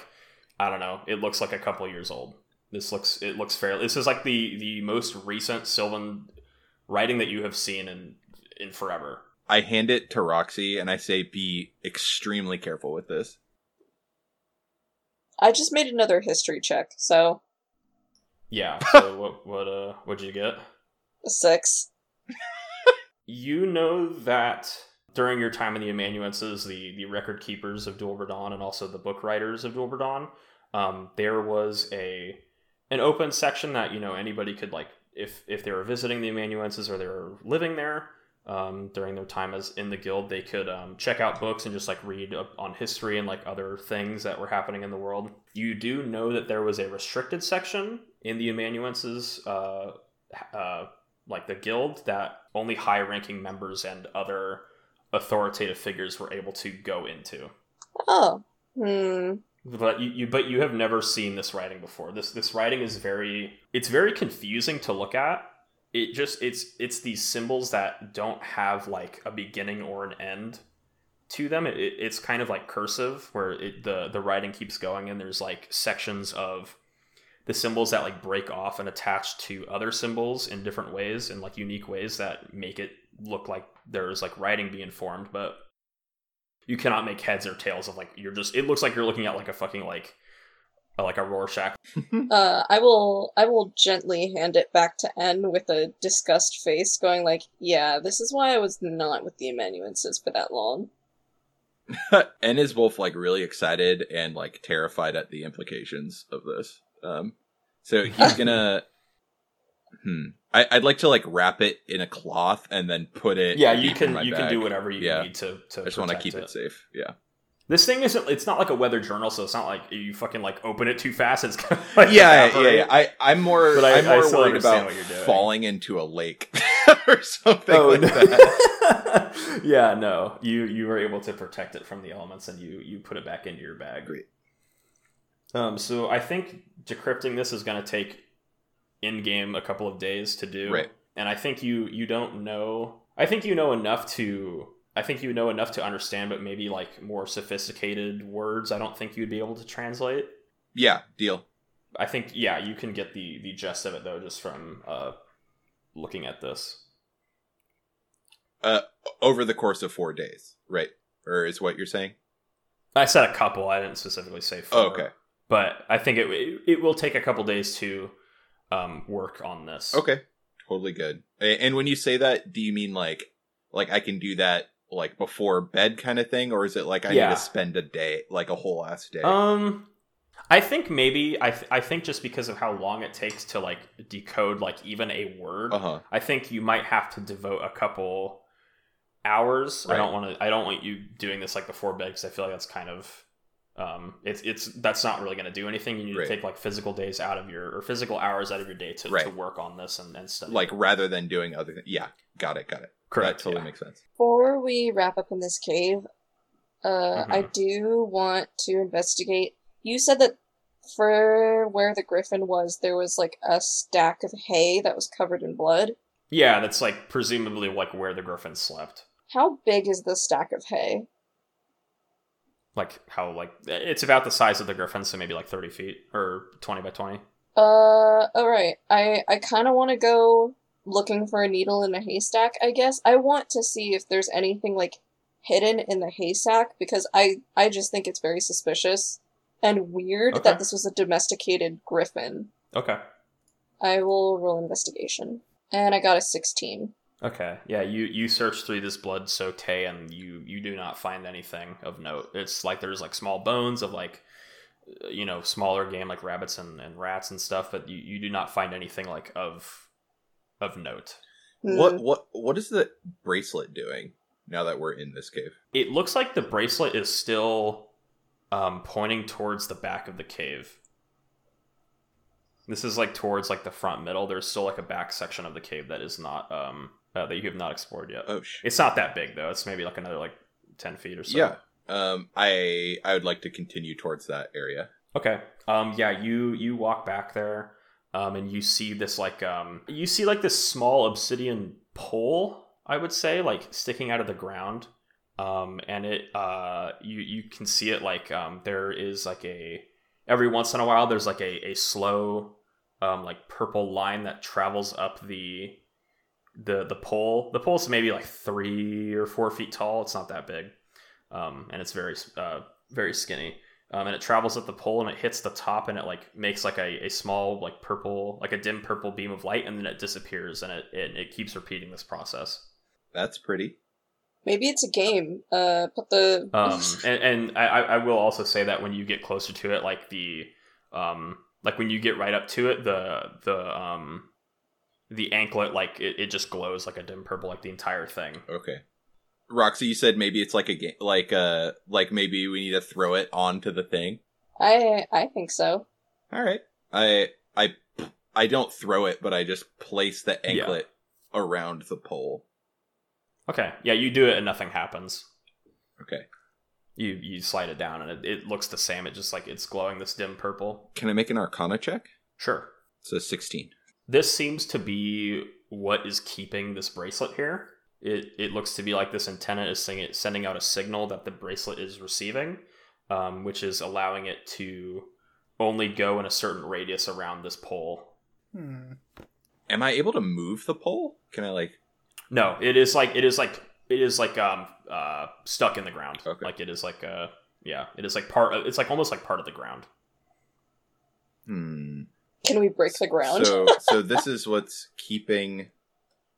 i don't know it looks like a couple years old this looks it looks fair this is like the the most recent sylvan writing that you have seen in in forever I hand it to Roxy and I say be extremely careful with this. I just made another history check, so yeah so what what uh what'd you get a six. you know that during your time in the amanuenses, the the record keepers of dualverdon and also the book writers of dualverdon um, there was a an open section that you know anybody could like if if they were visiting the amanuenses or they were living there um, during their time as in the guild, they could um, check out books and just like read up on history and like other things that were happening in the world. You do know that there was a restricted section in the amanuenses. Uh, uh, like the guild that only high ranking members and other authoritative figures were able to go into Oh, hmm. but you, you but you have never seen this writing before this this writing is very it's very confusing to look at it just it's it's these symbols that don't have like a beginning or an end to them it, it- it's kind of like cursive where it, the the writing keeps going and there's like sections of the symbols that like break off and attach to other symbols in different ways in like unique ways that make it look like there's like writing being formed but you cannot make heads or tails of like you're just it looks like you're looking at like a fucking like uh, like a Rorschach. Uh, I will. I will gently hand it back to N with a disgust face, going like, "Yeah, this is why I was not with the amanuenses for that long." N is both like really excited and like terrified at the implications of this. Um, so he's gonna. hmm. I, I'd like to like wrap it in a cloth and then put it. Yeah, you can you can do whatever you Yeah. need to to I just want to keep it. safe. Yeah. This thing isn't it's not like a weather journal, so it's not like you fucking like open it too fast. It's kind of like yeah, yeah, evaporate. yeah. I, I'm more. But I- I'm I more worried about what you're doing. falling into a lake or something Oh, like no. that. yeah, no. You you were able to protect it from the elements and you you put it back into your bag. Great. Um so I think decrypting this is going to take in game a couple of days to do. Right. And I think you you don't know I think you know enough to I think you know enough to understand but maybe like more sophisticated words I don't think you'd be able to translate. Yeah, deal. I think yeah, you can get the the gist of it though just from uh looking at this. Uh, over the course of four days, right? Or is what you're saying? I said a couple. I didn't specifically say four. Oh, okay. But I think it it, will take a couple days to um, work on this. Okay. Totally good. And when you say that, do you mean like, like I can do that like before bed kind of thing, or is it like I Yeah. need to spend a day, like a whole ass day? Um, I think maybe I th- I think just because of how long it takes to like decode like even a word, Uh huh. I think you might have to devote a couple hours. I don't want to. I don't want you doing this like before bed because I feel like that's kind of. Um, it's it's that's not really going to do anything. You need Right. to take like physical days out of your or physical hours out of your day to, to work on this and, and study. Like rather than doing other things. Yeah. Got it. Got it. correct, That totally yeah. makes sense. Before we wrap up in this cave, uh, I Mhm. do want to investigate. You said that for where the griffin was, there was like a stack of hay that was covered in blood. Yeah, that's like presumably like where the griffin slept. How big is the stack of hay? Like how like it's about the size of the griffin, so maybe like thirty feet or twenty by twenty. Uh, alright. I, I kind of want to go looking for a needle in a haystack, I guess. I want to see if there's anything, like, hidden in the haystack, because I, I just think it's very suspicious and weird Okay. that this was a domesticated griffin. Okay. I will roll investigation. And I got a 16. Okay. Yeah, you you search through this blood soaked hay and you you do not find anything of note. It's like there's like small bones of like uh, you know, smaller game like rabbits and, and rats and stuff, but you, you do not find anything like of of note. Hmm. What what what is the bracelet doing now that we're in this cave? It looks like the bracelet is still um, pointing towards the back of the cave. This is like towards like the front middle. There's still like a back section of the cave that is not um uh, that you have not explored yet. Oh sh. It's not that big though. It's maybe like another like ten feet or so. Yeah. Um. I I would like to continue towards that area. Okay. Um. Yeah. You you walk back there, um, and you see this like um you see like this small obsidian pole. I would say like sticking out of the ground. Um. And it uh you you can see it like um there is like a every once in a while there's like a a slow um like purple line that travels up the the the pole. The pole's maybe like three or four feet tall. It's not that big, um, and it's very uh very skinny um, and it travels up the pole and it hits the top and it like makes like a, a small like purple like a dim purple beam of light and then it disappears and it, it, it keeps repeating this process That's pretty. Maybe it's a game. Uh, put the. um, and, and I, I I will also say that when you get closer to it like the um like when you get right up to it the the um the anklet like it, it just glows like a dim purple like the entire thing Okay. Roxy, you said maybe it's like a game, like uh, like maybe we need to throw it onto the thing. I I think so. All right. I I I don't throw it, but I just place the Yeah. anklet around the pole. okay yeah you do it and nothing happens Okay. you you slide it down and it, it looks the same it just like it's glowing this dim purple Can I make an Arcana check? sure so sixteen. This seems to be what is keeping this bracelet here. It it looks to be like this antenna is sending out a signal that the bracelet is receiving, um, which is allowing it to only go in a certain radius around this pole. Hmm. Am I able to move the pole? Can I like? No, it is like it is like it is like um uh stuck in the ground. Okay. Like it is like uh yeah, it is like part. Of, it's like almost like part of the ground. Hmm. Can we break the ground? So so this is what's keeping,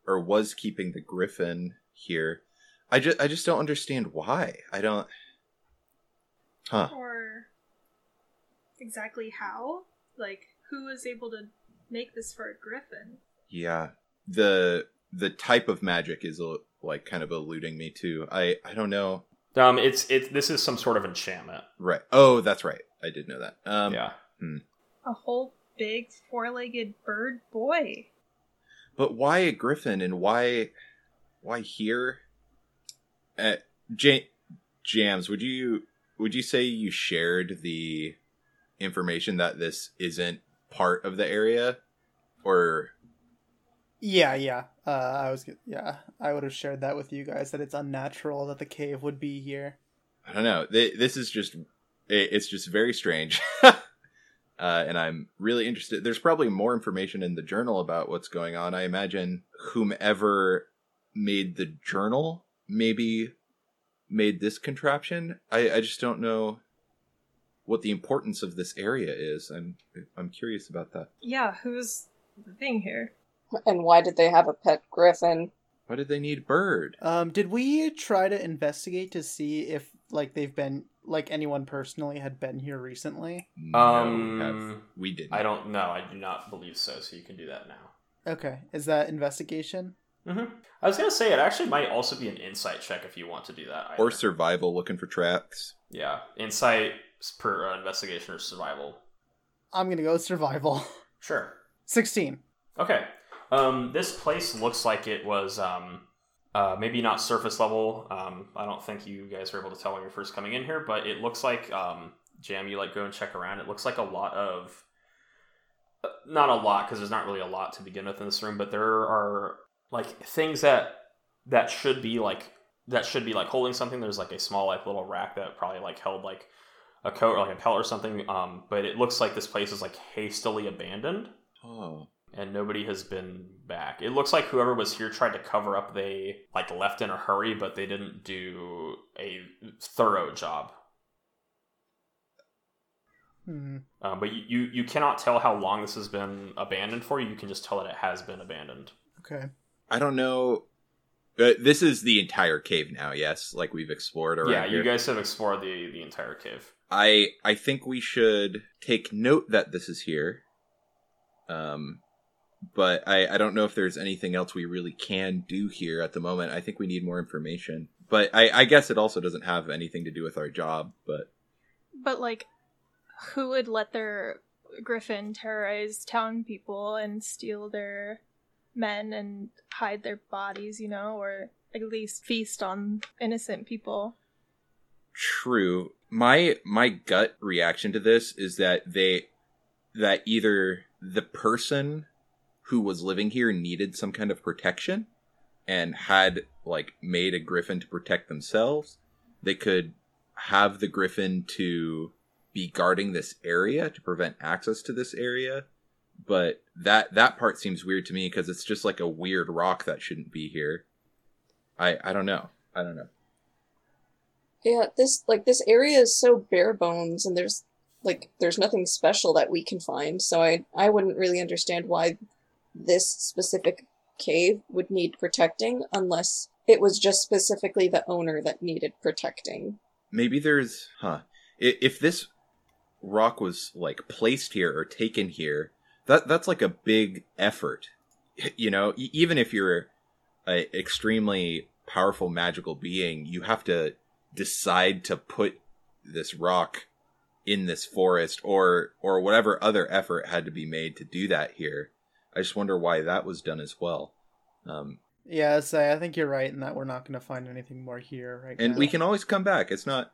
or was keeping the griffin here. I just I just don't understand why. I don't. Huh. Or exactly how? Like, who was able to make this for a griffin? Yeah. The the type of magic is like kind of eluding me too. I I don't know. Um, it's it. This is some sort of enchantment. Right. Oh, that's right. I did know that. Um, yeah. A whole big four-legged bird boy. But why a griffin and why why here? Uh, J- Jams, would you would you say you shared the information that this isn't part of the area, or Yeah, yeah. Uh, I was, yeah, I would have shared that with you guys that it's unnatural that the cave would be here. I don't know. This is just it's just very strange. uh, and I'm really interested. There's probably more information in the journal about what's going on. I imagine whomever made the journal maybe made this contraption. I, I just don't know what the importance of this area is. I'm I'm curious about that. Yeah, who's living here? And why did they have a pet griffin? Why did they need bird? Um, did we try to investigate to see if like they've been like anyone personally had been here recently? No, Um, have- we didn't. I don't know. I do not believe so. So you can do that now. Okay, is that investigation? hmm I was gonna say it actually might also be an insight check if you want to do that. Or survival, looking for tracks. yeah, insight per uh, investigation or survival. I'm gonna go survival. Sure. Sixteen. Okay. Um, this place looks like it was um, uh, maybe not surface level. Um, I don't think you guys were able to tell when you're first coming in here, but it looks like um, Jam. You like go and check around. It looks like a lot of, uh, not a lot because there's not really a lot to begin with in this room, but there are like things that that should be like that should be like holding something. There's like a small like little rack that probably like held like a coat or like a pellet or something. Um, but it looks like this place is like hastily abandoned Oh. And nobody has been back. It looks like whoever was here tried to cover up. They like left in a hurry, but they didn't do a thorough job. Hmm. Um, but you, you you cannot tell how long this has been abandoned for. You can just tell that it has been abandoned. Okay. I don't know. Uh, this is the entire cave now, yes? Like we've explored around yeah, here. you guys have explored the the entire cave. I I think we should take note that this is here. Um but I, I don't know if there's anything else we really can do here at the moment. I think we need more information. But I, I guess it also doesn't have anything to do with our job, but But like, who would let their griffin terrorize town people and steal their men and hide their bodies? You know, or at least feast on innocent people. True. My my gut reaction to this is that they that either the person who was living here needed some kind of protection and had like made a griffin to protect themselves. They could have the griffin to be guarding this area to prevent access to this area. But that that part seems weird to me because it's just like a weird rock that shouldn't be here. I I don't know. I don't know. Yeah, this like this area is so bare bones, and there's like there's nothing special that we can find. So I I wouldn't really understand why this specific cave would need protecting unless it was just specifically the owner that needed protecting. maybe there's huh. If this rock was like placed here or taken here that that's like a big effort. You know even if you're a extremely powerful magical being you have to decide to put this rock in this forest or or whatever other effort had to be made to do that here i just wonder why that was done as well um Yeah, so I think you're right in that we're not gonna find anything more here right and now. we can always come back it's not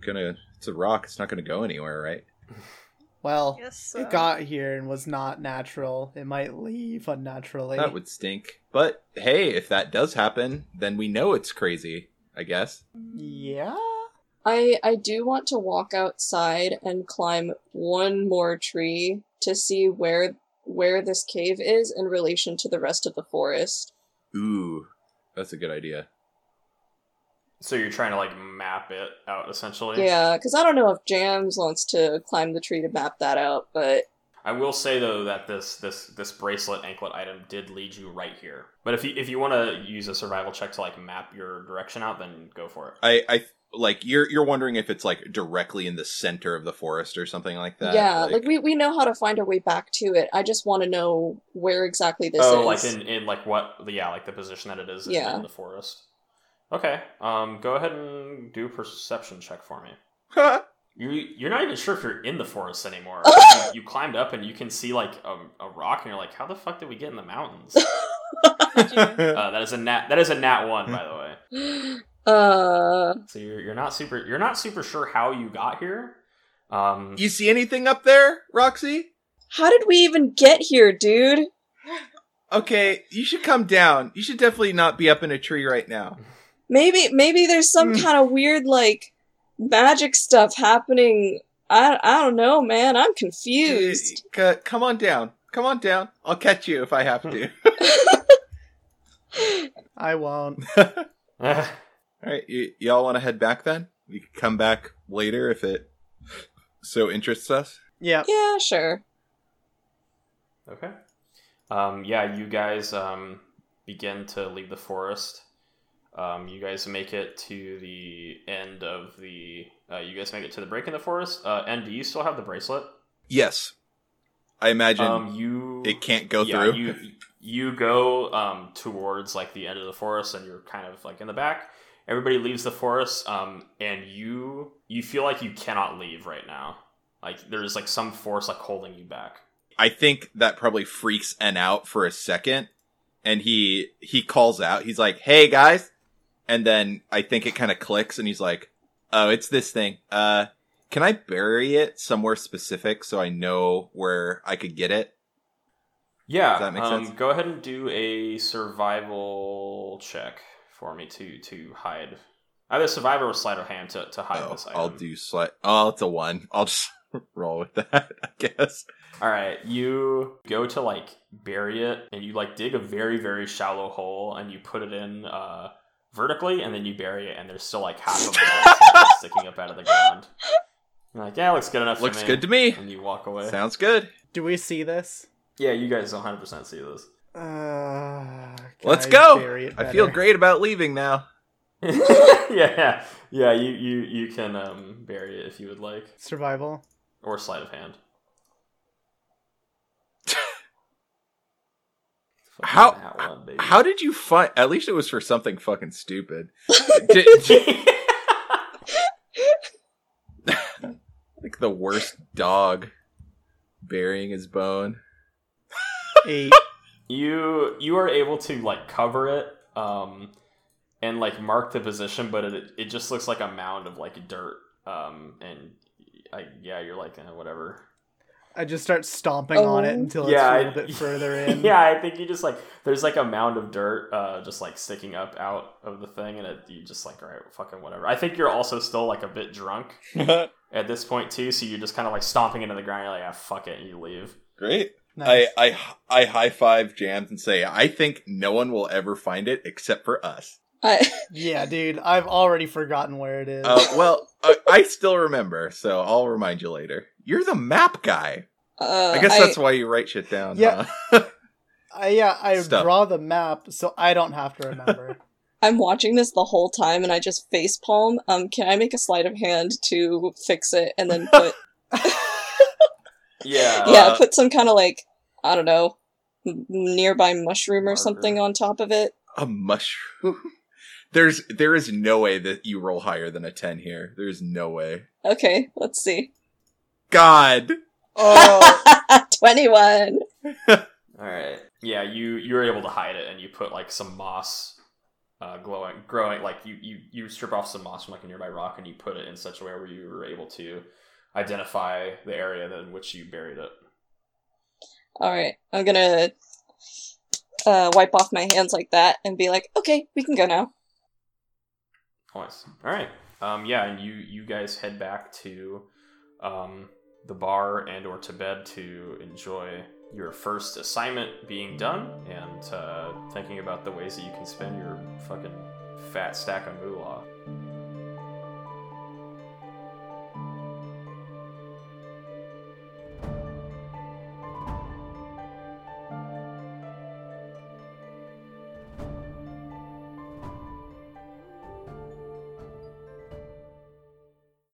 gonna it's a rock it's not gonna go anywhere right Well, Yes. it got here and was not natural. It might leave unnaturally. That would stink. But hey, if that does happen, then we know it's crazy, I guess. Yeah. I I do want to walk outside and climb one more tree to see where where this cave is in relation to the rest of the forest. Ooh, that's a good idea. So you're trying to like map it out essentially. Yeah, because I don't know if Jams wants to climb the tree to map that out, but I will say though that this this this bracelet anklet item did lead you right here. But if you if you want to use a survival check to like map your direction out, then go for it. I, I like you're you're wondering if it's like directly in the center of the forest or something like that. yeah, like, we, we know how to find our way back to it. I just want to know where exactly this is. oh, is. like in, in like what? Yeah, like the position that it is in, Yeah. in the forest. Okay. Um, go ahead and do a perception check for me. You you're not even sure if you're in the forest anymore. you, you climbed up and you can see like a, a rock, and you're like, how the fuck did we get in the mountains? Uh, that is a nat. That is a nat one, by the way. uh, So you're, you're not super. You're not super sure how you got here. Um, you see anything up there, Roxy? how did we even get here, dude? Okay, you should come down. You should definitely not be up in a tree right now. Maybe maybe there's some Hmm. kind of weird like magic stuff happening. I I don't know, man. I'm confused. C- Come on down. Come on down. I'll catch you if I have to. I won't. All right, y- y'all want to head back then? We could come back later if it so interests us. Yeah. Yeah, sure. Okay. Um, yeah, you guys um, begin to leave the forest. Um, you guys make it to the end of the. Uh, you guys make it to the break in the forest. Uh, and do you still have the bracelet? Yes, I imagine Um, you it can't go yeah, through. You you go um, towards like the end of the forest, and you're kind of like in the back. Everybody leaves the forest, um, and you you feel like you cannot leave right now. Like there's like some force like holding you back. I think that probably freaks N out for a second, and he he calls out. He's like, "Hey guys," and then I think it kind of clicks, and he's like, "Oh, it's this thing. Uh, can I bury it somewhere specific so I know where I could get it?" Yeah. Does that make um, sense? Go ahead and do a survival check for me to to hide either survivor or sleight of hand to, to hide Oh, this item. I'll do slight. Oh, it's a one. I'll just roll with that, I guess. All right, you go to like bury it, and you like dig a very very shallow hole, and you put it in uh, vertically, and then you bury it, and there's still like half of it sticking up out of the ground. You're like, yeah, looks good enough. Looks for me. good to me. And you walk away. Sounds good. Do we see this? yeah, you guys 100 percent see this. Uh, Let's I go. I feel great about leaving now. yeah, yeah, yeah. You you you can um bury it if you would like, Survival. or sleight of hand. How- that one, baby. How did you find? At least it was for something fucking stupid. Did- like the worst dog burying his bone. Eight. you you are able to like cover it um and like mark the position but it it just looks like a mound of like dirt um and I yeah you're like eh, whatever I just start stomping on it Oh. until Yeah, it's a I- little bit further in. yeah I think you just like there's like a mound of dirt uh just like sticking up out of the thing and it you just like all right fucking whatever I think you're also still like a bit drunk at this point too so you're just kind of like stomping into the ground you're like ah fuck it and you leave Great. Nice. I, I I high five Jams and say I think no one will ever find it except for us. I Yeah, dude. I've already forgotten where it is. Uh, well, I, I still remember, so I'll remind you later. You're the map guy. uh, I guess that's why you write shit down. Yeah. huh? I, yeah, I Stuff. draw the map so I don't have to remember. I'm watching this the whole time and I just face palm. Um, can I make a sleight of hand to fix it and then put yeah yeah, Uh, put some kind of like I don't know m- nearby mushroom or Marker. something on top of it. a mushroom. There's there is no way that you roll higher than a ten here. There's no way. Okay, let's see. God. Oh. 21. All right. Yeah, you you're able to hide it, and you put like some moss, uh, glowing, growing. Like you you you strip off some moss from like a nearby rock, and you put it in such a way where you were able to identify the area in which you buried it. All right, I'm gonna uh, wipe off my hands like that and be like, okay, we can go now. Nice. All right. Um. Yeah, and you you guys head back to, um, the bar and or to bed to enjoy your first assignment being done and uh, thinking about the ways that you can spend your fucking fat stack of moolah.